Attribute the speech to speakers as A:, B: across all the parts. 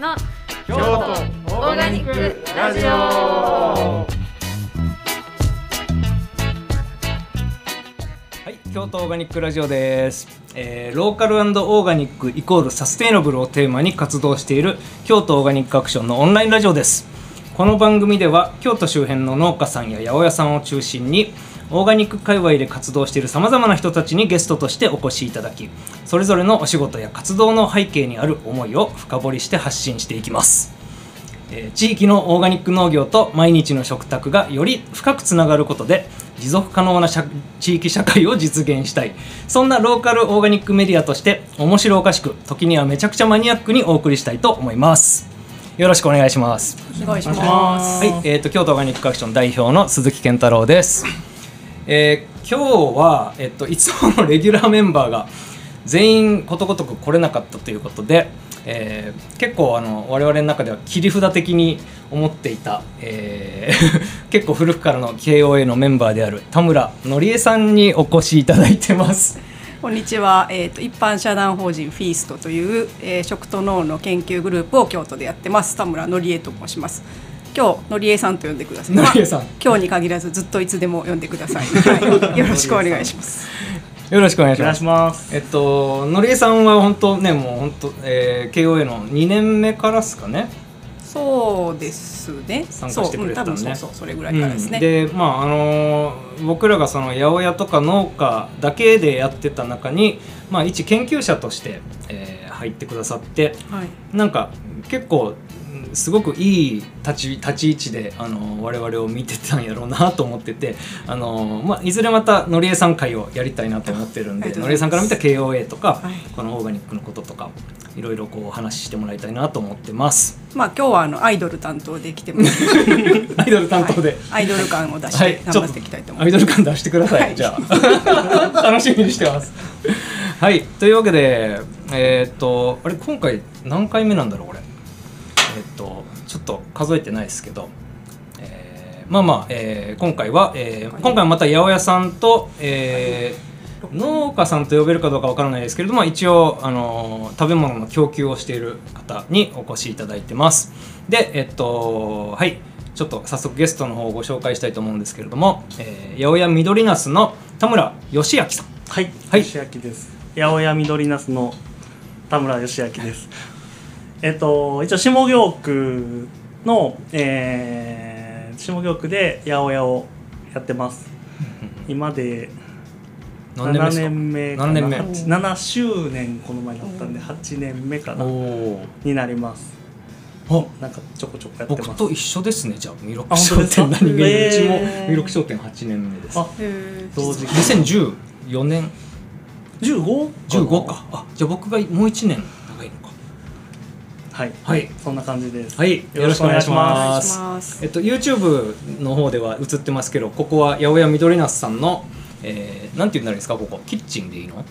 A: の
B: 京都オーガニックラジオ。
C: はい、京都オーガニックラジオです、えーローカルオーガニックイコールサステイナブルをテーマに活動している京都オーガニックアクションのオンラインラジオです。この番組では京都周辺の農家さんや八百屋さんを中心にオーガニック界隈で活動しているさまざまな人たちにゲストとしてお越しいただきそれぞれのお仕事や活動の背景にある思いを深掘りして発信していきますえー地域のオーガニック農業と毎日の食卓がより深くつながることで持続可能な社地域社会を実現したいそんなローカルオーガニックメディアとして面白おかしく時にはめちゃくちゃマニアックにお送りしたいと思いますよろしくお願いします
D: お願いします。
C: はい、えー、と京都オーガニックアクション代表の鈴木健太郎です。えー今日は、えっと、いつものレギュラーメンバーが全員ことごとく来れなかったということで、えー結構あの我々の中では切り札的に思っていた、えー 結構古くからの KOA のメンバーである田村のりえさんにお越しいただいてます。
D: こんにちは。えっ、と一般社団法人フィーストという、えー食と脳の研究グループを京都でやってます。田村のりえと申します。今日のりえさんと呼んでください。
C: のりえさん
D: まあ今日に限らずずっといつでも呼んでください。はい、よろしくお願いします。
C: よろしくお願いし
B: お願い
C: ます。
B: します
C: えっと、のりえさんは本当ね、もう本当、えー KOA の2年目からですかね。
D: そうですね。
C: 参加してくれてたのね
D: そううん多分そうそうそれぐらいからですね。
C: うんでまああのー僕らがその八百屋とか農家だけでやってた中に、まあ、一研究者として、えー入ってくださって
D: はい。
C: なんか結構うんすごくいい立ち立ち位置で、あのー我々を見てたんやろうなと思ってて、あのーまあ、いずれまたのりえさん会をやりたいなと思ってるんでのりえさんから見た KOA とか、
D: はい。
C: このオーガニックのこととかいろいろこうお話ししてもらいたいなと思ってます。
D: まあ今日はあのアイドル担当で来てます。
C: アイドル担当で、
D: アイドル感を出し
C: はい。
D: て頑張っていきたいと思
C: アイ
D: います。
C: ドル感出してください、
D: はい。
C: じゃあ。楽しみにしてます。はい。というわけでえーっとあれ今回何回目なんだろうこれ？えーっとちょっと数えてないですけど、えーまあまあ、えー今回は、えー今回はまた八百屋さんと、えー農家さんと呼べるかどうかわからないですけれども一応、あのー食べ物の供給をしている方にお越しいただいてます。でえっとはい。ちょっと早速ゲストの方をご紹介したいと思うんですけれども、えー八百屋緑ナスの田村義明さん。
B: はい、
C: はい。
B: 吉明です。八百屋緑ナスの田村義明ですえっと一応下京区の、えー、下京区で八百屋をやってます。今で7
C: 何年目か？
B: 年目かな。
C: 何年目
B: ？8 7周年この前だったんで8年目かな。
C: お
B: になります。
C: お
B: なんかちょこちょこやってます。
C: 僕と一緒ですね。じゃあ弥勒
B: あ
C: 商
B: 本当ですか？
C: 店何気に
B: へー
C: うちも弥勒商店8年目です。
B: あ同時期。
C: 2014年。
B: 15?
C: 15か。あじゃあ僕がもう1年
B: はい、
C: はい。
B: そんな感じです。
C: はい。よろしくお願いします。
D: ます。
C: えっと YouTube の方では映ってますけどここは八百屋緑ナスさんの、えー、なんて言うんだろうですかここ。キッチンでいいの？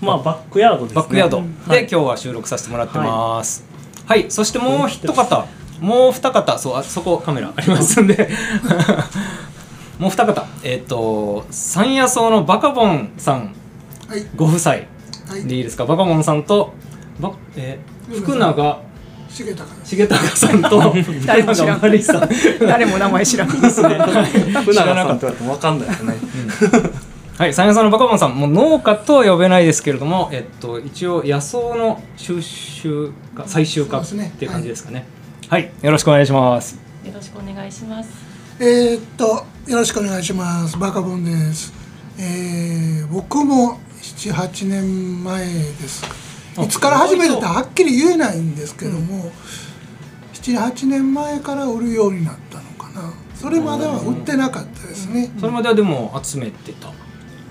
B: まあバックヤードですね。
C: バックヤード。で、
B: はい。
C: 今日は収録させてもらってます。はい、そしてもう一方。もう二方。そうあそこカメラありますんで。もう二方。えっ、と山野草のバカボンさん。
E: はい、
C: ご夫妻。
E: はい。
C: でいいですか、バカボンさんとば、えー福永
E: 重高です。
C: 重隆さんと
D: 誰も知らん 誰も名前知らんです ね。
B: 福永さんって言われても分かんないですね
C: はい、山野さんのバカボンさん、もう農家とは呼べないですけれども、えっと、一応野草の収集か最終化っ
E: そうですね
C: ていう感じですかね。はい、よろしくお願いします。
A: よろしくお願いします
E: えー、っと、よろしくお願いします。バカボンです。えー、僕も7、8年前です。
C: あ
E: いつから始めたかはっきり言えないんですけども、7、8年前から売るようになったのかな。それまでは売ってなかったですね。
C: それまではでも集めてた。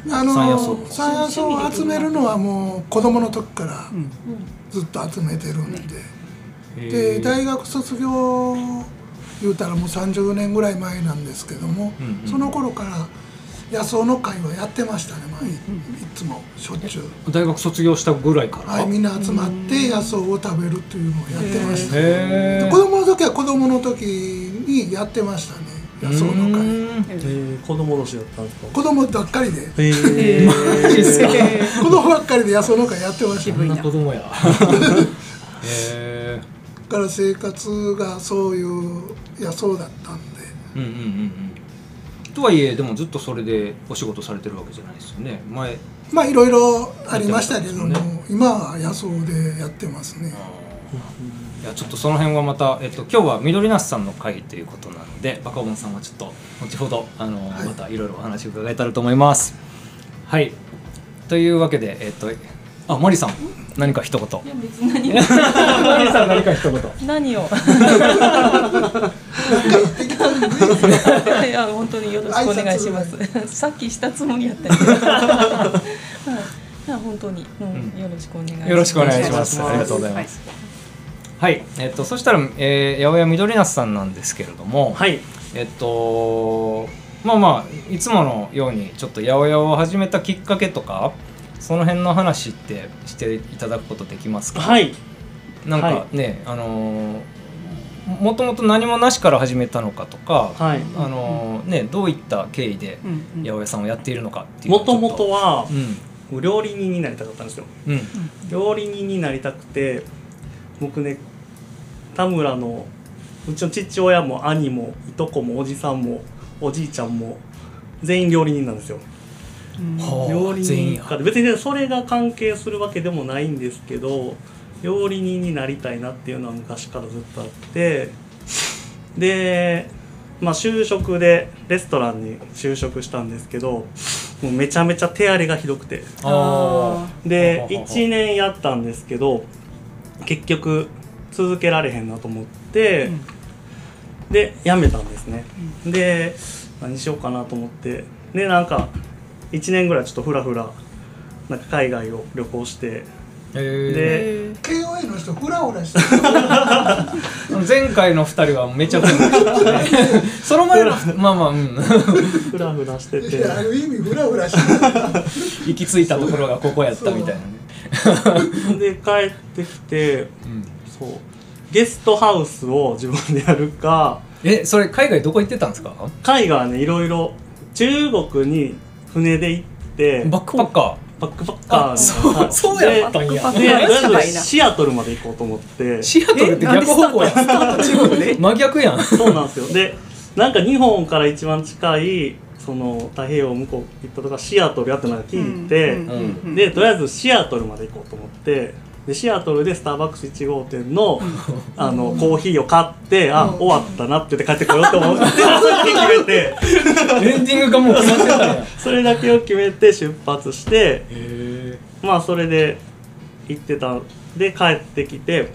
E: あの
C: 山野草
E: 山野草を集めるのはもう子供の時からずっと集めてるんで。で大学卒業言うたらもう30年ぐらい前なんですけども、
C: うんうん
E: その頃から野草の会はやってましたね、まあ、いいつもしょっちゅう、
C: 大学卒業したぐらいから。
E: はい、みんな集まって野草を食べるっていうのをやってました、子供の時は子供の時にやってましたね野草の会。
B: えー、子供年だったんですか？
E: 子供ばっかりで。
B: えー、
C: マジですか？
E: 子供ばっかりで野草の会やってましたね。
C: 子供や。へ
E: から生活がそういう野草だったんで。
C: うんうんうんうんとはいえでもずっとそれでお仕事されてるわけじゃないですよね。前
E: まあいろいろありましたけども、
C: やってま
E: 今は野草でやってますね。
C: いやちょっとその辺はまた、えっと、今日は緑なすさんの会ということなのでバカボンさんはちょっと後ほどあの、
E: はい。
C: またいろいろお話を伺えたらと思います。はい。というわけでえっとあ森さん何か一言。
A: いや別に何
C: 森 さん何か一言。
A: 何を 本当によろしくお願いします。さっきしたつもりやったけど。はい。本当に、うん。
C: うん。
A: よろしくお願いします。
C: よろしくお願いします。ありがとうございます。はい、えっと、そしたら、えー、八百屋緑なすさんなんですけれども、
B: はい。
C: えっとまあまあいつものようにちょっと八百屋を始めたきっかけとかその辺の話ってしていただくことできますか？
B: はい。
C: なんかね、あのーもともと何もなしから始めたのかとか、
B: はい。
C: あのーねどういった経緯で
D: うんうん。
C: 八百屋さんをやっているのかっていう
B: もと。もとは
C: うん。
B: 料理人になりたかったんですよ。
C: うん。
B: 料理人になりたくて僕ね田村のうちの父親も兄もいとこもおじさんもおじいちゃんも全員料理人なんですよ。
C: はあ
B: 料理
C: 全員。や
B: 人か別にねそれが関係するわけでもないんですけど料理人になりたいなっていうのは昔からずっとあってでまあ就職でレストランに就職したんですけどもうめちゃめちゃ手荒れがひどくて。
C: あ
B: で
C: ははは
B: 1年やったんですけど結局続けられへんなと思って、で辞めたんですね、で何しようかなと思って。でなんか1年ぐらいちょっとふらふらなんか海外を旅行してで
D: へ
E: KOA の人フラフラしてる。
C: ー 前回の二人はめちゃくちゃ その前のまあまあうん。
B: ふらふらしてて。
E: 意味フラフラしてる。
C: 行き着いたところがここやったみたいなね。
B: で帰ってきて
C: うん。
B: そう。ゲストハウスを自分でやるか。
C: えそれ海外どこ行ってたんですか？
B: 海外はねいろいろ中国に船で行って。
C: バックパッカ
B: バックパッカー
C: そう
B: はい
C: そうや ったんや
B: でとりあえずシアトルまで行こうと思って。
C: ーシアトルって逆方向やん。真逆やん。
B: そうなんですよ。でなんか日本から一番近いその太平洋向こう行ったとこがシアトルやってなんか聞いて、
D: うんうんうん。
B: でとりあえずシアトルまで行こうと思ってでシアトルでスターバックス1号店のあのコーヒーを買ってあ終わったなって言って帰ってこようと思ってそれだけ決めて。
C: エンディングがもう決まってた
B: それだけを決めて出発して
C: へ
B: まあそれで行ってた。で帰ってきて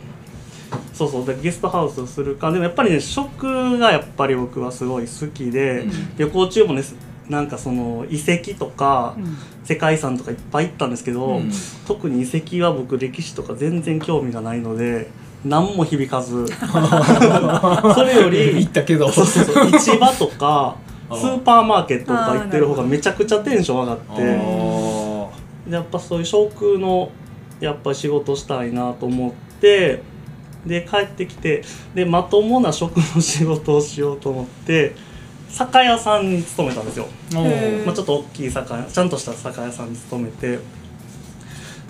B: そうそう。でゲストハウスをするか。でもやっぱりね食がやっぱり僕はすごい好きで、
C: うん。
B: 旅行中もねなんかその遺跡とか、
D: うん
B: 世界遺産とかいっぱい行ったんですけど、
C: うん。
B: 特に遺跡は僕歴史とか全然興味がないので何も響かず。それより
C: 行ったけど。
B: そうそうそう市場とか スーパーマーケットとか行ってる方がめちゃくちゃテンション上がって。やっぱそういう食のやっぱ仕事したいなと思ってで帰ってきてでまともな食の仕事をしようと思って酒屋さんに勤めたんですよ、まあ、ちょっと大きい酒屋ちゃんとした酒屋さんに勤めて。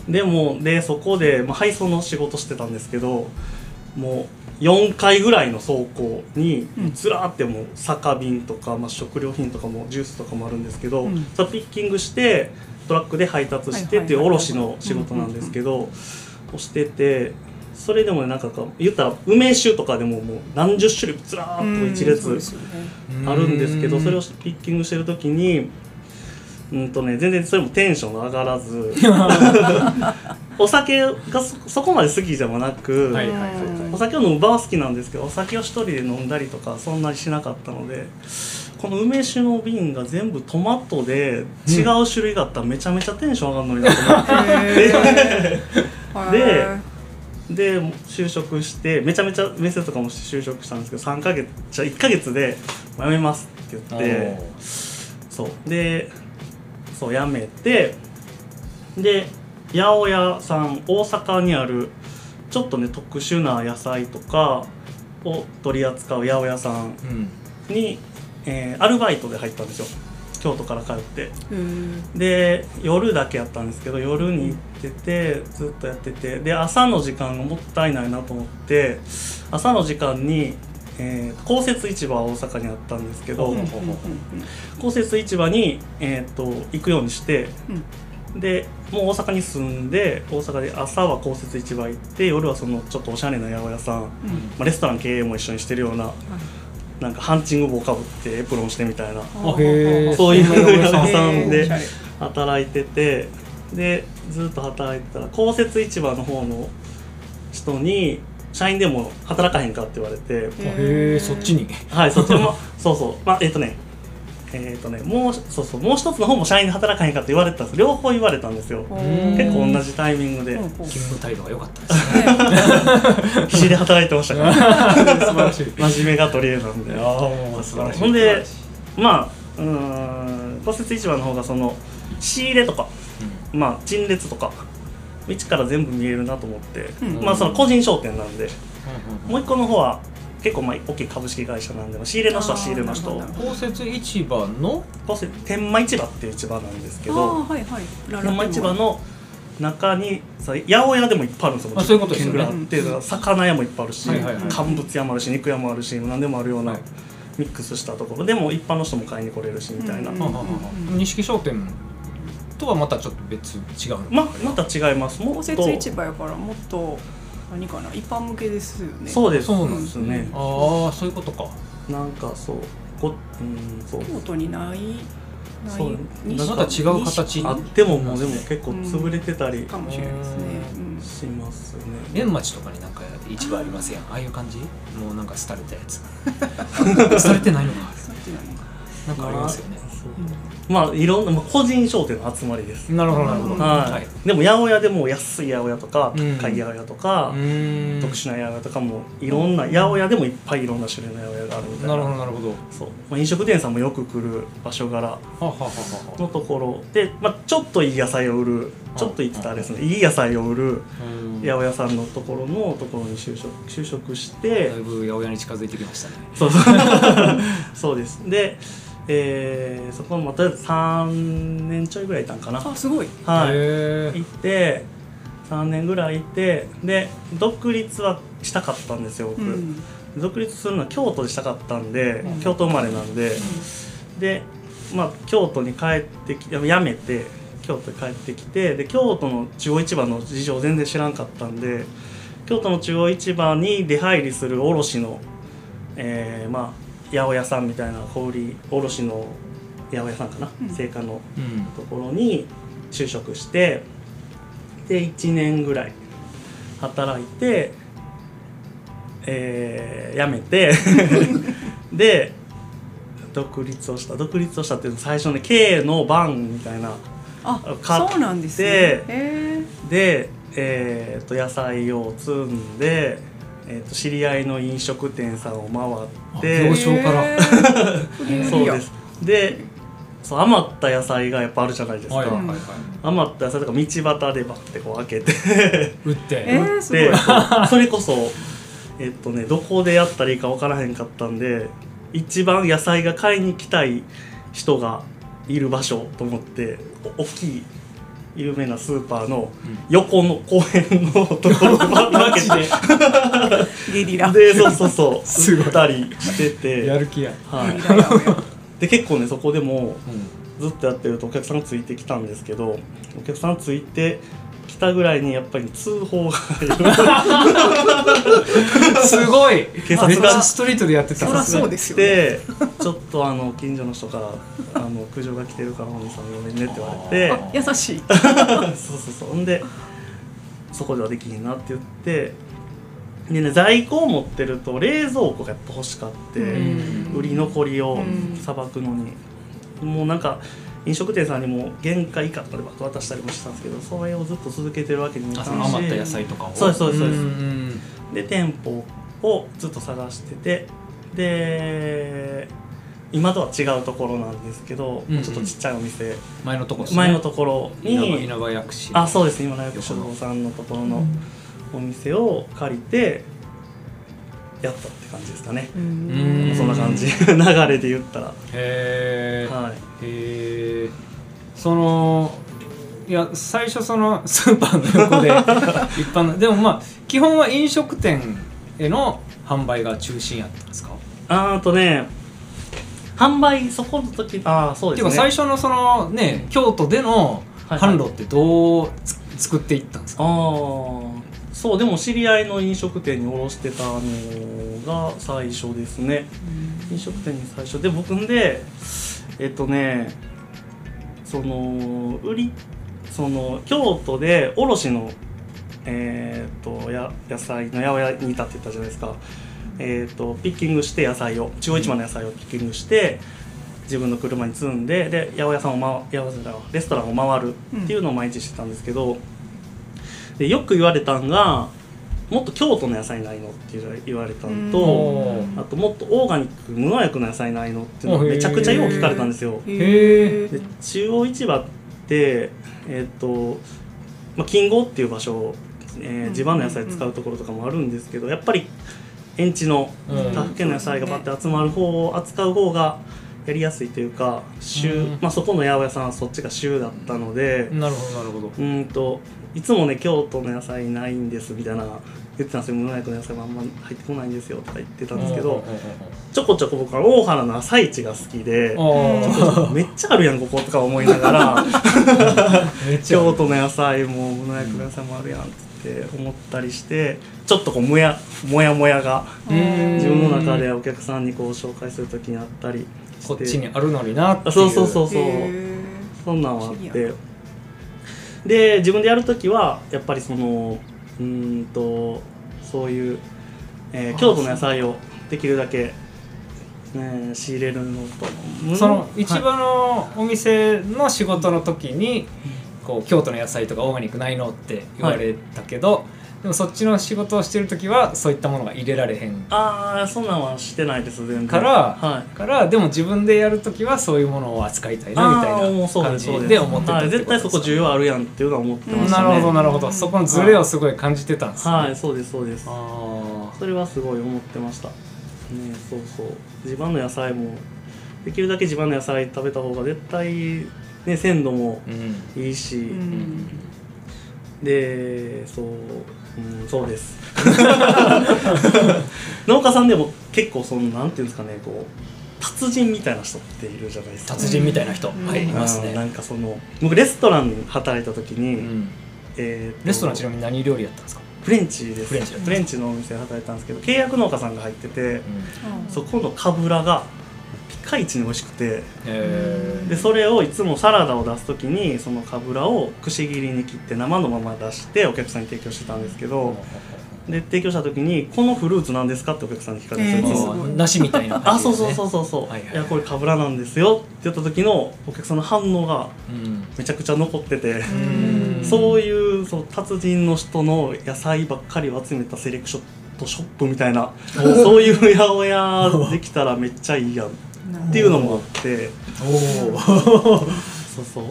B: でもでそこで、まあ、配送の仕事してたんですけどもう4階ぐらいの倉庫に
D: うん。
B: ずらーってもう酒瓶とか、まあ、食料品とかもジュースとかもあるんですけど、
D: うん。
B: それピッキングしてトラックで配達してっていう卸の仕事なんですけどをしててそれでもねなんか言ったら梅酒とかでももう何十種類ずらーっと一列あるんですけど
C: うん。
B: それをピッキングしてる時にうんとね全然それもテンションが上がらず お酒がそそこまで好きでもなく、
C: はいはいはいはい。
B: お酒を飲む場は好きなんですけどお酒を一人で飲んだりとかそんなにしなかったのでこの梅酒の瓶が全部トマトで違う種類があったらめちゃめちゃテンション上がるのになって。
D: へー。
B: でで就職してめちゃめちゃ面接とかもして就職したんですけど3ヶ月じゃあ1ヶ月で「辞めます」って言ってそう。でそう辞めてで八百屋さん大阪にあるちょっとね特殊な野菜とかを取り扱う八百屋さん
C: うん。
B: に、えーアルバイトで入ったんですよ京都から帰って。で夜だけやったんですけど夜に行っててずっとやってて。で朝の時間がもったいないなと思って朝の時間に、えー、公設市場は大阪にあったんですけど、
C: うんうん
B: 公設市場に、えー、と行くようにして、でもう大阪に住んで大阪で朝は公設市場行って夜はそのちょっとおしゃれな八百屋さん、まあ、レストラン経営も一緒にしてるような、なんかハンチング帽かぶってエプロンしてみたいな。そういう
C: 屋さん
B: で働いててでずっと働いてたら公設市場の方の人に社員でも働かへんかって言われて
C: へえそっちに。
B: はいそっちもそうそう。まあえっ、とねえっ、とねもうそうそうもう一つの方も社員で働かへんかって言われてたんです。両方言われたんですよ。
C: ん。
B: 結構同じタイミングで。
D: うん。うん
C: 勤務態度が良かったです。ね
B: 必死で働いてましたから。
C: 素晴らしい。
B: 真面目が取り柄なんで。
C: ああもう素晴らしい。
B: ほんでまあうーん骨折市場の方がその仕入れとか、まあ陳列とか道から全部見えるなと思って、
D: うん。
B: まあその個人商店なんで、
C: うんうん。
B: もう一個の方は結構まあ大きい株式会社なんで仕入れの人は仕入れの人。
D: あーなるほ
C: 公設市場の？
B: こう天満市場っていう市場なんですけ
D: あ
B: ど
D: ーはいはい。ララ
B: 天満市場の中にさ八百屋でもいっぱいあるんですよ。
C: あそういうことですよね。
B: 10軒ぐらいあって魚屋もいっぱいあるし、
C: はいはいはい。
B: 乾物屋もあるし肉屋もあるし何でもあるような、
C: はい。
B: ミックスしたところでも一般の人も買いに来れるしみたいな、
C: 錦商店とはまたちょっと別違うの？
B: ままた違います。も
D: 公
B: っと
D: 設市場やからもっと何かな？一般向けですよね。
B: そうです。
C: そうなん
B: ですね、
C: ああそういうことか。
B: なんかそうごうんそう。
D: 京都にない？
B: そう。
D: 西
C: また違う形
B: あってももうでも結構潰れてたり
D: かもしれないですね、うん。
B: しますね、
C: 円町とかになんか市場ありますやん。ああいう感じ？もうなんか廃れたやつ。廃れてないのか。
D: そっちなのか。
C: なんかありますよね
B: まあいろんな、まあ、個人商店の集まりです、
C: なるほどなるほど。
B: はい。でも八百屋でも安い八百屋とか
C: うん。
B: 高い八百屋とか、特殊な八百屋とかもいろんな八百屋でもいっぱいいろんな種類の八百屋があるみたいな。
C: なるほどなるほど。
B: そう、まあ、飲食店さんもよく来る場所柄
C: ははははは
B: のところで、まあ、ちょっといい野菜を売るちょっと言ってたらあれですねい。い野菜を売る八百屋さんのところのところに就職就職して
C: だいぶ八百屋に近づいてきましたね。
B: そうそう。そうです。で、えーそこまた3年ちょいぐらいいたんかな。
D: あすごい。
B: はい。
C: へ
B: 行って3年ぐらいいてで独立はしたかったんですよ僕、
D: うん。
B: 独立するのは京都でしたかったんで、
D: うん。
B: 京都生まれなんで、でまあ京都に帰ってき辞めて京都に帰ってきてで京都の中央市場の事情全然知らんかったんで京都の中央市場に出入りする卸の、えーまあ八百屋さんみたいな小売卸の八百屋さんかな、
D: うん。
B: 青果の
C: うん。
B: ところに就職してで1年ぐらい働いて、えー辞めて で独立をした。独立をしたっていうのは最初ね経営の番みたいな
D: あ
B: 買って
D: そうなんですね。へ
B: で、えー、と野菜を積んで、えー、と知り合いの飲食店さんを回
C: あ
B: って
C: 業種から。
B: そうです。でそう余った野菜がやっぱあるじゃないですか、
C: はいはいはい。はい
B: 余った野菜とか道端でバッてこう開けて。
C: 売って。
D: えー、すごい。
B: でそれこそえっとねどこでやったらいいか分からへんかったんで一番野菜が買いに来たい人がいる場所と思ってお大きい有名なスーパーの横の公園のところを分けて。
D: ゲリラ。
B: でそうそうそう。
C: すごい。
B: 売ったりしてて。
C: やる気や。
B: はい。で結構ねそこでも
C: うん。
B: ずっとやってるとお客さんがついてきたんですけどお客さんついてきたぐらいにやっぱり通報が
C: すごい。
B: 警察が。
C: めっちゃストリートでやってた。
D: そらそうですよね。
B: でちょっとあの近所の人からあの苦情が来てるからお兄さんごめんねって言われて。
D: あ優しい。
B: そうそうそう。ほんでそこではできひんなって言って。でね在庫を持ってると冷蔵庫がやっぱ欲しかって、
D: うん。
B: 売り残りを
D: うん。
B: さばくのに、もうなんか飲食店さんにも限界以下とかでバッと渡したりもしたんですけどそれをずっと続けてるわけにもいか
C: あ
B: んし
C: 余った野菜とか。を
B: そうですそうですそう。です
C: ん
B: で店舗をずっと探しててで今とは違うところなんですけど、
C: うんうん。
B: ちょっとちっちゃいお店。
C: 前のとこですね。
B: 前のところ
C: 稲葉
B: に
C: 稲葉薬師
B: あそうです。今の薬書堂さんのところのお店を借りてやったって感じですかね、
C: うん。
B: そんな感じ。流れで言ったら。
C: へえ、
B: はい。
C: へえそのいや最初その スーパーの横で 一般のでもまあ基本は飲食店への販売が中心やったんですか？
B: あーとね販売そこの時ああそうですね。
C: いうか最初のそのね京都での
B: はい
C: 販路ってどうつ作っていったんですか、
B: ああそうでも知り合いの飲食店に卸してたのが最初ですね、飲食店に最初で僕んでえっとねその売りその京都で卸のえーっとや野菜の八百屋にいたって言ったじゃないですか。えーっとピッキングして野菜を中央市場の野菜をピッキングして自分の車に積んでで八百屋さんを、ま、八百屋レストランを回るっていうのを毎日してたんですけど、でよく言われたんがもっと京都の野菜ないのって言われたのと、あともっとオーガニック無農薬の野菜ないのっていうのがめちゃくちゃよう聞かれたんですよ。で中央市場ってえっ、と、まあ、金剛っていう場所、えー地場の野菜使うところとかもあるんですけどやっぱり園地の
C: うん。
B: 他府県の野菜がバッて集まる方を扱う方がやりやすいというか週、
C: うん。
B: まあ、そこの八百屋さんはそっちが週だったので。
C: なるほどなるほど。
B: うーんといつもね京都の野菜ないんですみたいな言ってたんですよ。無農薬の野菜もあんま入ってこないんですよとか言ってたんですけどちょこちょこ僕は大原の朝市が好きで
C: あ
B: めっちゃあるやんこことか思いながら。京都の野菜も無農薬の野菜もあるやんって思ったりしてちょっとこうもやもやもやが
C: うん。
B: 自分の中でお客さんにこう紹介する時にあったりして。
C: こっちにあるのになって
B: そうそうそうそう。
D: へ
B: そんなんはあってで自分でやる時はやっぱりそのうーんとそういう、えー京都の野菜をできるだけ、ね、仕入れるのと
C: その市
B: はい
C: 場のお店の仕事の時にこう京都の野菜とかオーガニックないのって言われたけど、でもそっちの仕事をしてる時はそういったものが入れられへん。
B: ああそんなんはしてないです全然。
C: から
B: はい。
C: からでも自分でやる時はそういうものを扱いたいなみたいうな感じ
B: そうですそうです。
C: で思ってた
B: はい、絶対そこ需要あるやんっていうのは思ってましたね。
C: なるほどなるほど。そこのズレをすごい感じてたんですね、
B: はいそうですそうです。
C: あ
B: それはすごい思ってました。ねそうそう。地盤の野菜もできるだけ地盤の野菜食べた方が絶対ね鮮度も
C: ーうん。
B: いいし、
D: ーうん。
B: でそう、うん、そうです。農家さんでも結構そのなんていうんですかねこう達人みたいな人っているじゃないですか。
C: 達人みたいな人、
D: うん。
C: はいいます
B: うん。な
C: ね、
B: んかその僕レストランで働いた時に、
C: うん。
B: えーと
C: レストランちなみに何料理やったんですか、
B: フレンチです。
C: フレンチ
B: のお店で働いたんですけど契約農家さんが入ってて、
C: うん。
B: そこのかぶらがピカイチに美味しくて。
C: え
B: でそれをいつもサラダを出す時にそのかぶらをくし切りに切って生のまま出してお客さんに提供してたんですけど。で提供した時に「このフルーツなんですか?」ってお客さんに聞かれて。
D: えー。
C: 梨みたいな
B: あ
C: 感じ
B: そうそうそうそうそう、
C: はいはい
B: い。やこれかぶらなんですよって言った時のお客さんの反応が
C: うん。
B: めちゃくちゃ残ってて、
C: うん。
B: そういうその達人の人の野菜ばっかりを集めたセレクションとショップみたいな。そういう八百屋できたらめっちゃいいやんっていうのもあって。
C: おお
B: そうそう。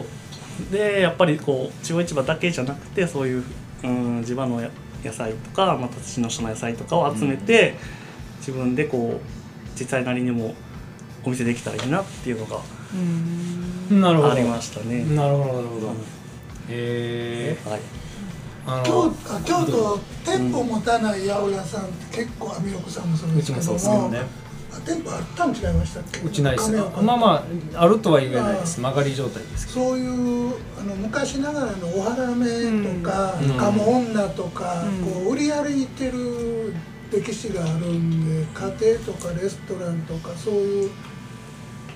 B: でやっぱりこう中央市場だけじゃなくてそういう、うん、地場の野菜とか、まあ、達人の人の野菜とかを集めて、自分でこう実際なりにもお店できたらいいなっていうのが
C: なるほど。
B: ありましたね。
C: なるほどなるほど。え
B: はい。
C: ー、あ
E: 京
C: の
E: あ京都店舗持たない八百屋さんって結構アミロクさんもそうですけど
C: うちもそうですけど
E: も
C: ね。
E: あ店舗あったん違いましたっけ？
C: うちないです。まあまああるとは言えないです。曲がり状態ですけど。
E: そういうあの昔ながらのお花目とか
C: うん。
E: 鴨女とか、
D: うん。
E: こう売り歩いてる歴史があるんで家庭とかレストランとかそういう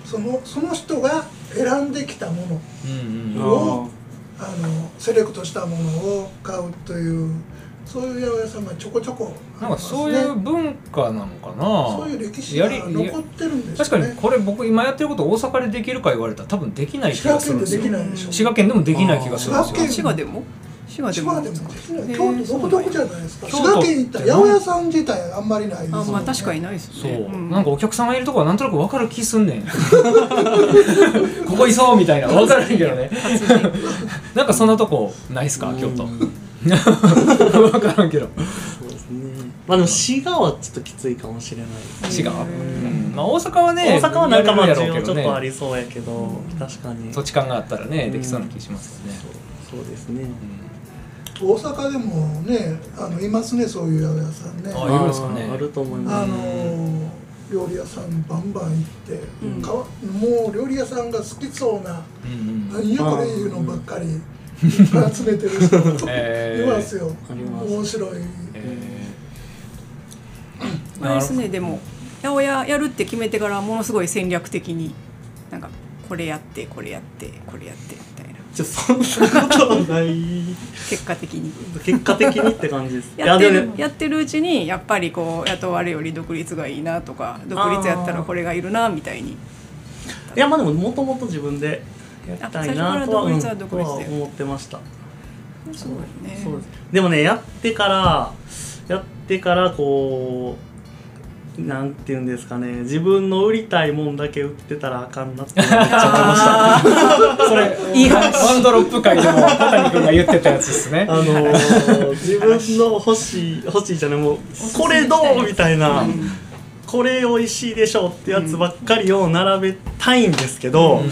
E: そのその人が選んできたもの
C: うんうん。
B: あ
E: のセレクトしたものを買うというそういう八百屋さんがちょこちょこあ
C: なんか
E: りますね
C: そういう文化なのかな？
E: そういう歴史が
C: やり
E: 残ってるんです
C: 確かにこれ僕今やってること大阪でできるか言われたら多分できない気
E: 滋賀県で
C: がするんですよ。
E: できないでしょ。
C: 滋賀県でもできない気がするんですよ。
D: 滋賀でも？滋賀でも？
E: 滋賀でもできない。京都独特じゃないですか。滋賀県行ったら八百屋さん自体あんまりないです
D: あ
E: よ
D: まあ確かにないです
C: そう、
D: ねん。
C: なんかお客さんがいるとこはなんとなく分かる気すんねん。ここいそうみたいな。分からんけどね。なんかそんなとこないっすか？京都 分からんけど。
B: ねまあでも滋賀はちょっときついかもしれない。です
C: 滋賀、うん。まあ、大阪はね
B: 大阪はなんかまあ需要ちょっ
C: るやろうけどね。
B: とありそうやけど、確かに。
C: 土地勘があったらね
B: うん。
C: できそうな気しますよね、
B: そうそうですね、
E: 大阪でもねあのいますねそういう八百屋さんね。
C: あいるんですかね。
B: あると思います。
E: あの料理屋さんバンバン行って、
D: うん。
E: かわもう料理屋さんが好きそうな
C: うんうん。
E: 何やこれいうのばっかり集めてる人
C: え
E: いますよ。面白い。
C: え
D: あれですねでも八百屋やるって決めてからものすごい戦略的になんかこれやってこれやってこれやってみたいな。
B: じゃそんなことはない。
D: 結果的に。
B: 結果的にって感じです。
D: やってるやってるうちにやっぱりこう雇われより独立がいいなとか独立やったらこれがいるなみたいに。
B: いやまあでももともと自分でやりたいなとはうんとは思ってました。
D: すごいね。
B: そうです。でもねやってからやってからこうなんていうんですかね。自分の売りたいもんだけ売ってたらあかんなってめっちゃ思いました。
C: それいい話。ワンドロップ会でも小谷君が言ってたやつですね。
B: あのー、自分の欲しい欲しいじゃないもうこれどうみたいな、これ美味しいでしょってやつばっかりを並べたいんですけど、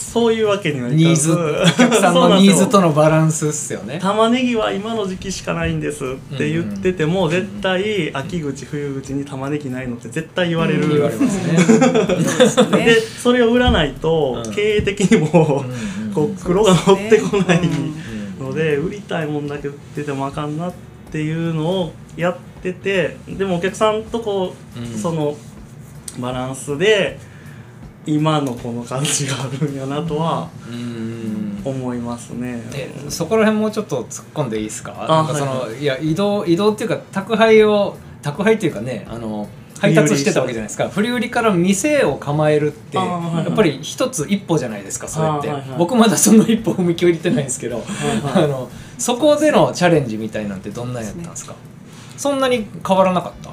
B: そういうわけにはいかず。
C: ニーズお客さんのニーズとのバランスっすよね。
B: 玉ねぎは今の時期しかないんですって言ってても、絶対秋口冬口に玉ねぎないのって絶対言われる、
C: 言われますね。
D: ね。
B: でそれを売らないと、
C: うん。
B: 経営的にも、
C: うん
B: こう黒が乗ってこない
C: うん。
B: ので、売りたいもんだけ売っててもあかんなっていうのをやっててでもお客さんとこう、
C: うん。
B: そのバランスで今のこの感じがあるんやなとは
C: うん。
B: 思いますね。
C: えそこら辺もうちょっと突っ込んでいいですか？
B: あ
C: なんかその、、
B: はい
C: や移動移動っていうか宅配を宅配っていうかねあの配達してたわけじゃないですか。振り売りから店を構えるってやっぱり一つ一歩じゃないですかそれって、
B: はいはい。
C: 僕まだその一歩踏み切れてないんですけど、あのそこでのチャレンジみたいなんてどんなんやったんですか？そんなに変わらなかった？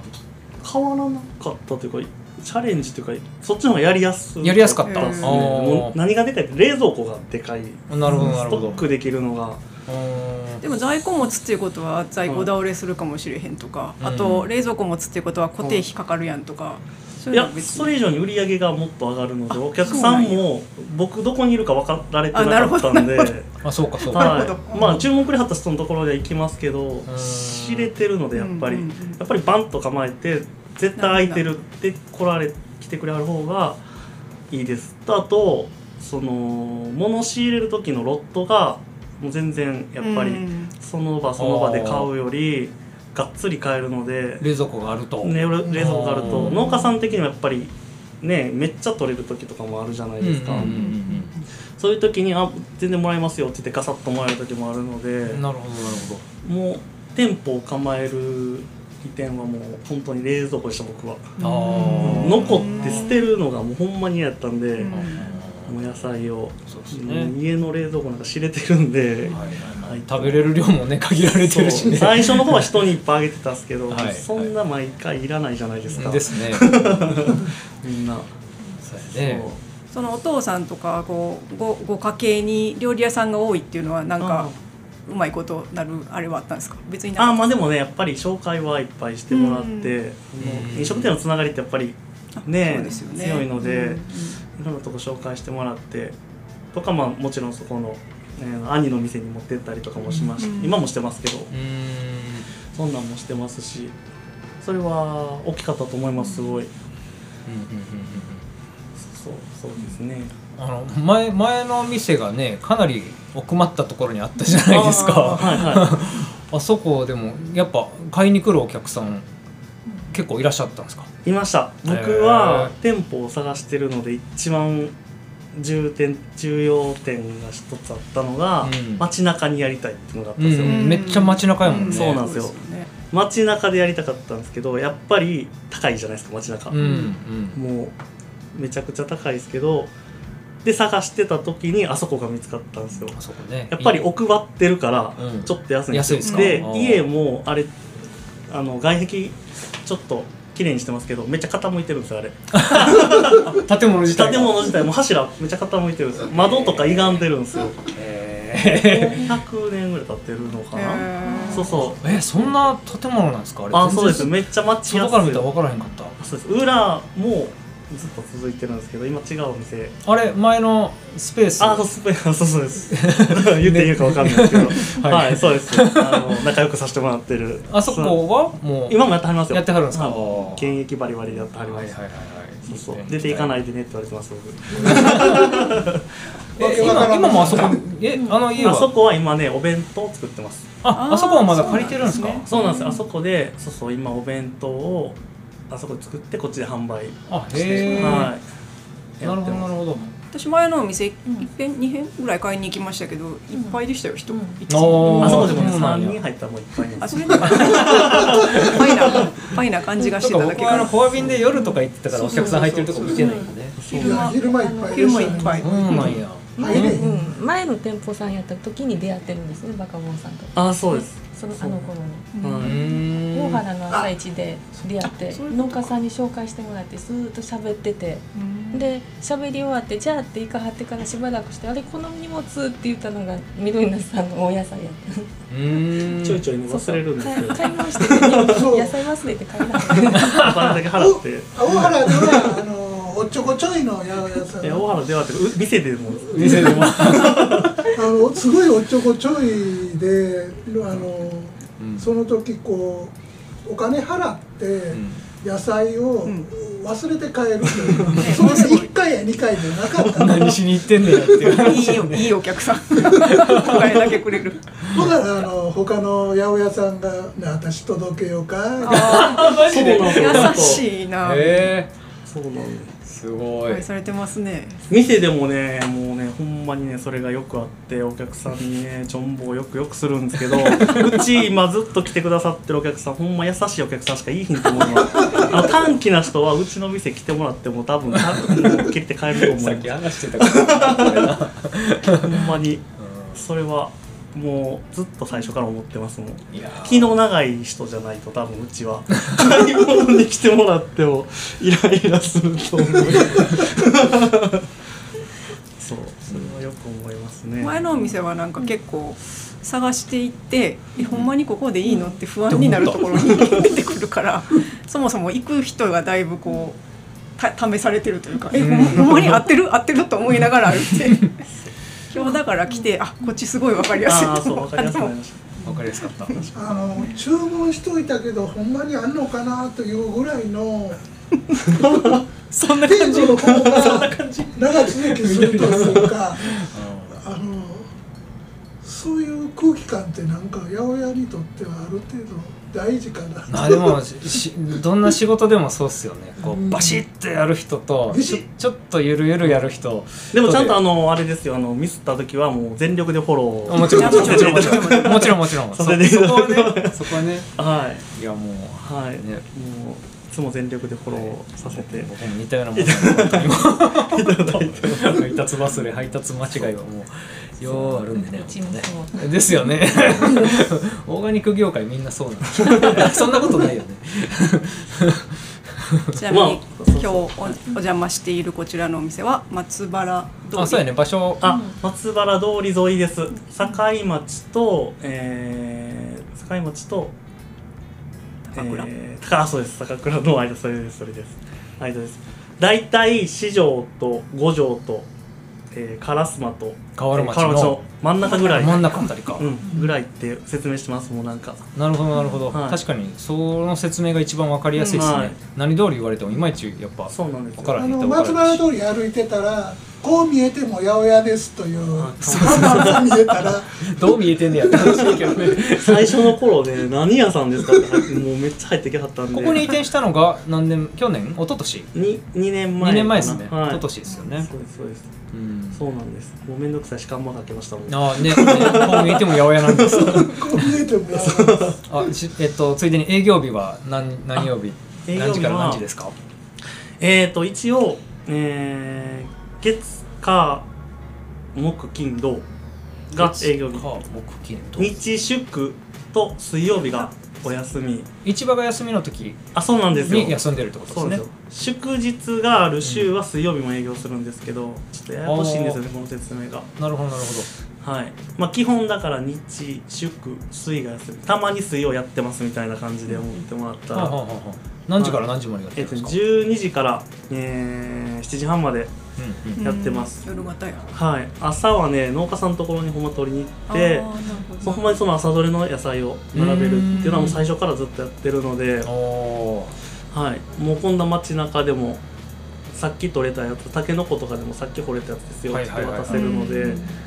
B: 変わらなかったというかチャレンジというかそっちの方がやりやす
C: やりやすかった。
B: ですね
D: うん。
B: もう何がでかいって冷蔵庫がでかい。
C: なるほどなるほど。
B: ストックできるのが。
C: うん
D: でも在庫持つっていうことは在庫倒れするかもしれへんとか、
C: うん。
D: あと冷蔵庫持つっていうことは固定費かかるやんとか、
B: いやそれ以上に売り上げがもっと上がるので
D: あ
B: お客さんも僕どこにいるか分かられてなかったんで、
C: あ そうかそうか、
B: はい、まあ注文くれはった人のところでは行きますけど
C: ん。
B: 知れてるのでやっぱり、やっぱりバンと構えて絶対空いてるって来られ来てくれはる方がいいです。とあとその物仕入れる時のロットがもう全然やっぱり
D: うん。
B: その場その場で買うよりがっつり買えるので、
C: 冷蔵庫があると、
B: ね、冷蔵庫があると
C: うん。
B: 農家さん的にはやっぱりねめっちゃ取れる時とかもあるじゃないですか、
C: うんうんうん
B: そういう時にあ全然もらえますよって言ってガサッともらえる時もあるので
C: うんなるほどなるほど。
B: もう店舗を構える利点はもう本当に冷蔵庫でした僕は。残って捨てるのがもうほんまに嫌やったんで、
D: うん。
B: もう野菜を、
C: そうですね。
B: うん家の冷蔵庫なんか知れてるんで、
C: はいはいはい。食べれる量もね限られてるしね。
B: 最初の方は人にいっぱいあげてたんですけど、
C: はい。
B: そんな毎回いらないじゃないですか、
C: ですね。
B: みんな。
C: そうやね。
D: そのお父さんとかこうごご家系に料理屋さんが多いっていうのはなんかうまいことなるあれはあったんですか？別にな
B: あまあでもねやっぱり紹介はいっぱいしてもらって、
D: うん。
B: 飲食店のつながりってやっぱり
D: そ
B: ね
D: うですよね。
B: 強いので、
D: うんうん。
B: いろんなとこ紹介してもらってとかまあもちろんそこの、ね、兄の店に持ってったりとかもしまし、
D: うん
B: 今もしてますけど。
C: うーん。
B: そんなんもしてますしそれは大きかったと思いますすごい、
C: うんうんうんうん。
B: そうそうですね。
C: あの前前の店がねかなり奥まったところにあったじゃないですか。
B: はいは
C: あそこでもやっぱ買いに来るお客さん結構いらっしゃったんですか？
B: いいました。僕は店舗を探してるので一番重点重要点が一つあったのが、
C: うん。
B: 街中にやりたいっていうのがあった
C: うんん
B: ですよ、
C: うんめっちゃ街中やもんね。
B: そうなんですよ。
D: よね。
B: 街中でやりたかったんですけどやっぱり高いじゃないですか街中、
C: うんうん。
B: もうめちゃくちゃ高いですけどで探してた時にあそこが見つかったんですよ。
C: あそこね。
B: やっぱり奥張ってるから
C: うん。
B: ちょっと安いんですよ、
C: 安いですか？
B: で
C: あー。
B: 家もあれあの外壁ちょっと綺麗にしてますけどめっちゃ傾いてるんですよあれ。
C: 建物自体が。
B: 建物自体も柱めっちゃ傾いてるんですよ。窓とか歪んでるんですよ。
C: へへ
B: 100年ぐらい経ってるのかな？そうそう。
C: ええそんな建物なんですか？あれ
B: あそうです。めっちゃ待ちやすい。
C: 外から見たら分からへんかった。
B: そうです。裏もずっと続いてるんですけど今違うお店。
C: あれ前のスペース？
B: あそうスペそうそうです。言っていいかわかんないですけど。
C: はい。
B: はい、そうです。あの仲良くさせてもらってる。
C: あそこはもう
B: 今もやってはりますよ。
C: やってはるんですか？
B: はい。現役バリバリでやってはります、
C: はいはいはいはい。
B: そうそう。出ていかないでねって言われてます僕。
C: え今今も。あそこ？えあの家
B: あそ
C: は
B: こは今ねお弁当を作ってます。
C: ああそこはまだ借りてるんですか？
B: そうなんです。よあそこでそうそう今お弁当をあそこで作ってこっちで販売
C: あへえ
B: はい。
C: なるほどなるほど。
D: 私前のお店一遍二遍ぐらい買いに行きましたけどいっぱいでしたよ人、
A: う
B: あそこでもね3
C: そうなんや
B: 人入ったらもういっぱいなんです。
D: あそれでファ イなファイな感じがしてただけ
C: 僕はあのコア便で夜とか行ってたからお客さん入ってるとこ見てないん。でね
D: 昼間
E: 昼間いっぱいで
D: 昼間いっぱい。
C: そうなんや。
E: 入れへん。
A: うん、前の店舗さんやった時に出会ってるんですねバカボンさんと。
B: あそうです
A: そのあの頃に。大原の朝市で出会って農家さんに紹介してもらってずーっと喋ってて。で喋り終わってじゃあって行かはってからしばらくしてあれこの荷物って言ったのが緑菜さんのお野菜やった。
B: ちょいちょいね忘れるんですけど。
A: 買い 買い直してて
E: そう。
A: 野菜忘れて買い直して
B: お金だけ払って。
E: 大原ではあのおっちょこちょいの八百屋さん
B: いや大原ではってう店でも
C: 店でも。
E: あのすごいおっちょこちょいであの、
C: うん。
E: その時こうお金払って野菜を忘れて帰るという、それが1回や2回でなかった。の
C: 何しに行ってんねやっていう話
D: いいよいいお客さん。お金だけくれる。
E: だからあの他の八百屋さんが「ね私届けようか」
C: あマジで？
D: 優しいな。
C: へえ
B: そうなんです。
C: すごい。
D: 愛されてますね。
B: 店でもねもうまにねそれがよくあってお客さんにねちょんぼをよくよくするんですけど うち今ずっと来てくださってるお客さんほんま優しいお客さんしかいいひんと思います。あの短気な人はうちの店来てもらっても多分多分もう切って帰ると思
C: さっき話してたから。
B: すほんまにそれはもうずっと最初から思ってますもん。気の長い人じゃないと多分うちは。買い物に来てもらってもイライラすると思うそれはよく思いますね。
D: 前のお店はなんか結構探していってえほんまにここでいいのって不安になるところに 出てくるからそもそも行く人がだいぶこうた試されてるというかえほんほんまに合ってる合ってると思いながら歩いて。今日だから来てあこっちすごい分かりやすい
B: ああ
D: と思
B: そうわかりやすくなり
D: う
B: ました
C: わかりやすかった。
E: あの注文しといたけどほんまにあんのかなというぐらいの
C: そんな
E: 程
C: 感じ。
E: 度の方が
C: そんな感じ
E: 長続きするというかあのそういう空気感ってなんか八百屋にとってはある程度大事かな。
C: あでもしどんな仕事でもそうっすよね。こうバシッてやる人とちょちょっとゆるゆるやる人。
B: でもちゃんとあのあれですよ。あのミスった時はもう全力でフォロー。
C: もちろんもちろんもちろん。もちろん
B: は
C: もちろん。そこはねそこはね。
B: い。
C: いやもう
B: はい、
C: ね
B: もういつも全力でフォローさせて。
C: 僕も似たようなもんなんで本当にもう配達忘れ配達間違いはもうようあるんでね。ですよね。オーガニック業界みんなそうなんで そんなことないよね。
D: ちなみに、
B: まあ
D: 今日おお邪魔しているこちらのお店は松原通り。
C: あそうやね場所。
B: あ、松原通り沿いです。境町とえー、境町と
D: 高倉。
B: えー、高あそうです。高倉の間それですそれです。間です。大体四条と五条と、えー、烏丸と
C: 河原町の
B: 真ん中ぐらい。
C: 真ん中あたりか、
B: うん。ぐらいって説明してますもうなんか。
C: なるほどなるほど、
B: はい。
C: 確かにその説明が一番わかりやすいですね、
B: うん。はい。
C: 何通り言われてもいまいちやっぱ
B: そうなんですよ。
C: わから
E: あの
C: へん人わか
E: 松原通り歩いてたらこう見えても八百屋ですという。
B: あ
E: 看板が見えたら
C: どう見えてんねやって話だけどね。
B: 最初の頃で何屋さんですかってもうめっちゃ入ってきはったんで。
C: ここに移転したのが何年去年？一昨年？
B: に2年前
C: 2年前ですね、
B: はい、
C: 一昨年ですよね。
B: そうですそうです。
C: うん。
B: そうなんです。もうめんどくさいし看板かけましたもん
C: ああねねこう見えても八百屋なんです。
E: こう見えても八百屋
C: あしえっとついでに営業日は何何曜日
B: 営業日は
C: 何時から何時ですか？
B: えーと一応、えー、月火木金土が営業日。
C: 月火木金土。
B: 日祝と水曜日がお休み。
C: 市場が休みの時
B: あそうなんですよ。
C: に休んでるってこと
B: です
C: ね。
B: よ祝日がある週は水曜日も営業するんですけどちょっとややこしいんですよねこの説明が。
C: なるほどなるほ
B: はい。まあ基本だから日祝水が休み。たまに水をやってますみたいな感じで思ってもらったら、
C: はあはあはあ何時から何時までやって
B: えっと、
C: るんですか、
B: 12時から、えー7時半まで
C: うんうん。
B: やってます。
D: 夜型や。
B: はい。朝はね農家さんのところにほんま取りに行って
D: ほど
B: そのほんまにその朝どれの野菜を並べるっていうのはもう最初からずっとやってるので、はい、もうこんな街中でもさっき取れたやつたけのことかでもさっき掘れたやつですよって
C: はいはいはいはい。
B: 渡せるので、
D: うん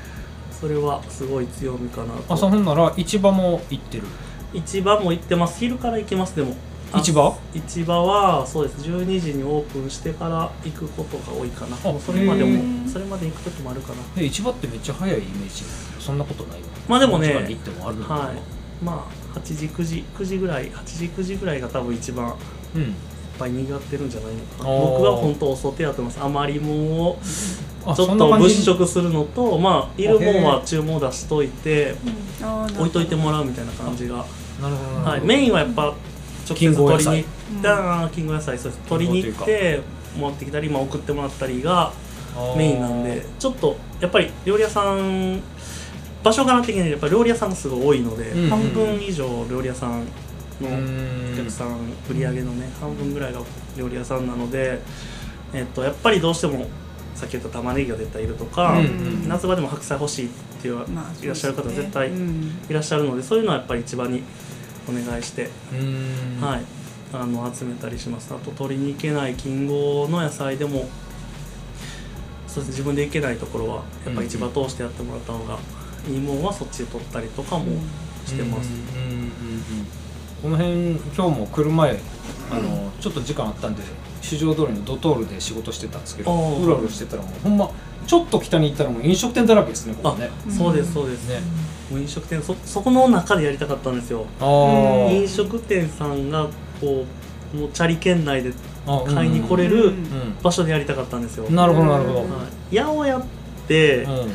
B: それはすごい強みかな
C: 朝
B: と。
C: ほんなら市場も行ってる？
B: 市場も行ってます。昼から行けますでも。あ
C: 市場？
B: 市場はそうです。12時にオープンしてから行くことが多いかな。それまでもそれまで行く時もあるかな
C: え市場ってめっちゃ早いイメージ。そんなことない
B: まあでもね
C: 行ってもあるのか。な
B: はい。まあ8時9時9時ぐらい8時9時ぐらいが多分一番
C: うん。
B: いっぱい賑わってるんじゃないのかな。僕は本当お外やってます。余りもんを
C: あ
B: ちょっと物色するのとまあいるもんは注文出しといて置いといてもらうみたいな感じが、
C: なるほど
B: はい、メインはやっぱ直接取りに行った金剛野菜。そう取りに行って持ってきたり、まあ、送ってもらったりがメインなんでちょっとやっぱり料理屋さん場所柄的にやっぱり料理屋さんがすごい多いので、
C: うんうん
B: 半分以上料理屋さんの
C: うん。
B: お客さん売り上げのね半分ぐらいが料理屋さんなので、えっと、やっぱりどうしてもさっき言った玉ねぎが絶対いるとか、
C: うんうん
B: 夏場でも白菜欲しいっていう、
D: まあ
B: いらっしゃる方絶対
D: うん。
B: いらっしゃるのでそういうのはやっぱり市場にお願いして、
C: うん。
B: はい、あの集めたりします。あと取りに行けない金剛の野菜でもそうですね。自分で行けないところはやっぱり市場通してやってもらった方がいいもんはそっちで取ったりとかもしてます、
C: うんうんうんうんこの辺今日も来る前あのちょっと時間あったんで市場通りのドトールで仕事してたんですけどうろうろしてたらもうほんまちょっと北に行ったらもう飲食店だらけですねここね。
B: あそうですそうです、
C: ね
B: もう飲食店そそこの中でやりたかったんですよ。飲食店さんがこうもうチャリ圏内で
C: あ
B: 買いに来れる
D: うん
C: う
B: 場所でやりたかったんですよ、
C: んなるほどなるほど、
B: はい、八百屋って、
C: うん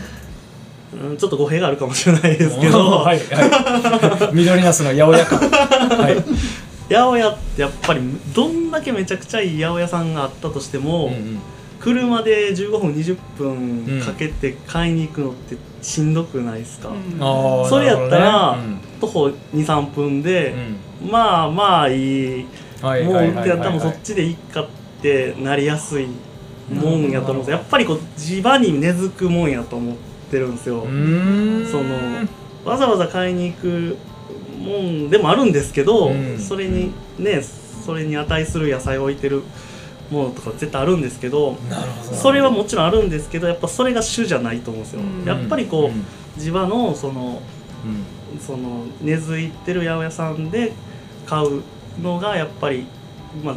B: うん、ちょっと語弊があるかもしれないですけど、
C: はいはい。緑ナスの八百屋か はい。
B: 八百屋ってやっぱりどんだけめちゃくちゃいい八百屋さんがあったとしても、
C: うんうん。
B: 車で15分20
C: うん。
B: 分かけて買いに行くのってしんどくないですか、
D: うん。
B: それやったら
C: なるほどね。
B: 徒歩23分で、
C: うん。
B: まあまあいい。
C: はい
B: もう売ってやったらもうそ
C: はい
B: っちでいいかってなりやすいもんやと思うんですやっぱりこう地場に根付くもんやと思ってるんですよ、そのわざわざ買いに行くもんでもあるんですけど、
C: うん。
B: それにねそれに値する野菜を置いてるものとか絶対あるんですけどそれはもちろんあるんですけどやっぱそれが主じゃないと思うんですよ、
D: うん。
B: やっぱりこう、
C: ん。
B: 地場のその
C: うん。
B: その根付いてる八百屋さんで買うのがやっぱりまあ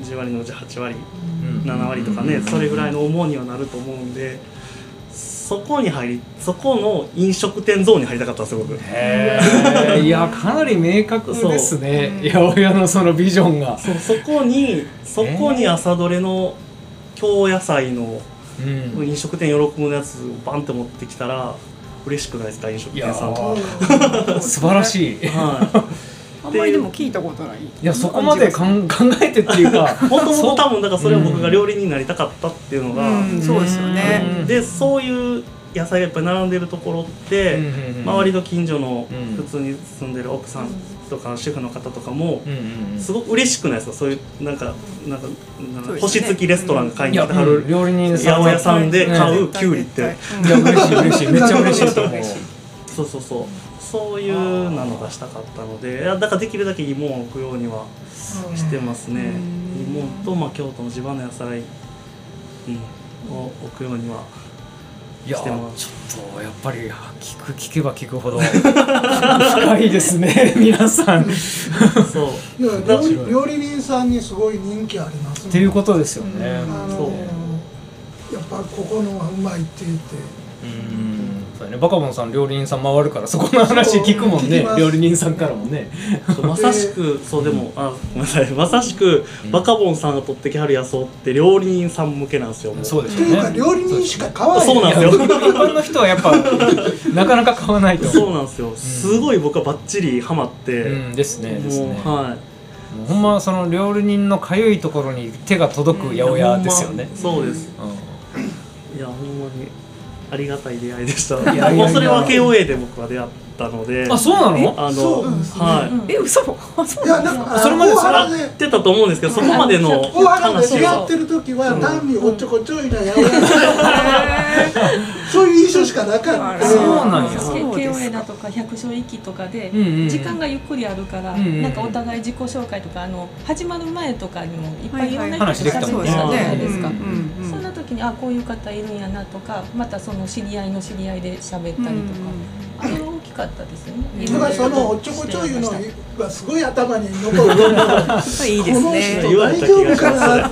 B: 10割のうち8割
C: うん。
B: 7割とかねそれぐらいの重にはなると思うんでそこに入りそこの飲食店ゾーンに入りたかったすよ僕。
C: へえいやかなり明確ですね。八百屋のそのビジョンが。
B: そうそこにそこに朝どれの京野菜の
C: うん。
B: 飲食店喜ぶやつをバンって持ってきたら嬉しくないですか飲食店さんは。
C: ー素晴らしいい
B: は
D: あんまりでも聞いたことない。
C: やそこまで考えてっていうか
B: い、もとも
C: そう
B: と多分だからそれは僕が料理人になりたかったっていうのが、
D: う。んそうですよね。
C: うん
B: でそういう野菜がいっぱい並んでるところって、周りの近所の
C: うん
B: 普通に住んでる奥さんとか主婦の方とかもすごく嬉しくないですか？そういうなんかなんか星付きレストラン買い
C: いや
B: に来てはる
C: 料理人
B: 八百屋さんで買うきゅうりって。
C: 嬉しい嬉しい。めっちゃ嬉しいと思う。
D: 嬉しい
B: そうそうそうそういうなのがしたかったのでいやだからできるだけいいもんを置くようにはしてますね。いいもんと、まあ、京都の地場の野菜、うん、を置くようにはしてます。
C: ちょっとやっぱり聞く聞けば聞くほど深いですね 皆さん。っ
B: そう。
E: 料理人さんにすごい人気ありますね。
C: ていうことですよね。
B: そう。
E: やっぱここのはうまいって言って。
C: うんそうだね。バカボンさん料理人さん回るからそこの話聞くもんね。料理人さんからもね。
B: まさしくそうでもあごめんなさい。まさしくバカボンさんが取ってきはる野草って料理人さん向けなんですよ。もう。
C: そうですね。
E: 料理人しか買わない
B: そうなんですよ。
C: 一般の人はやっぱ なかなか買わないと。
B: そうなんですよ。すごい僕はバッチリハマって、
C: うんですねですね。
B: もうはい
C: ほんまその料理人のかゆいところに手が届く八百屋ですよね。
B: そうです。
C: う
B: いやほんまにありがたい出会いでした。もうそれは KOA で僕は出会ったので。
C: あそうなの？
B: あのはい。
D: え嘘。あ そう
E: いやなんか
C: それまで
E: 大原
B: や
E: で
B: ってたと思うんですけどそこまでの
E: 大原で出会ってる時は単におっちょこちょいなやそういう印象しかなかった。
C: そうなんや。
D: そうですか
A: KOA だとか百姓域とかで時間がゆっくりあるから、なんかお互い自己紹介とかあの始まる前とかにもいっぱ
D: はいい
A: いろんな人
C: 話できたもんね。
A: と喋ってたじゃないですか。時にあこういう方いるんやなとかまたその知り合いの知り合いで喋ったりとか、あれは大きかったですよね。
E: だからそのおっちょこちょいのがすごい頭に残る
D: いいです
E: この
D: ね
E: 人大丈夫かな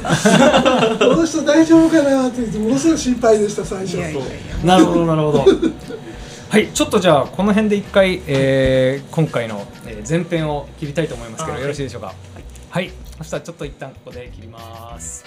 E: この人大丈夫かなって言ってものすごい心配でした最初。
D: いやいやいや。
C: なるほどなるほど。はいちょっとじゃあこの辺で一回、えー今回のえー前編を切りたいと思いますけど
B: あ
C: よろしいでしょうか？はい。そしたらちょっと一旦ここで切ります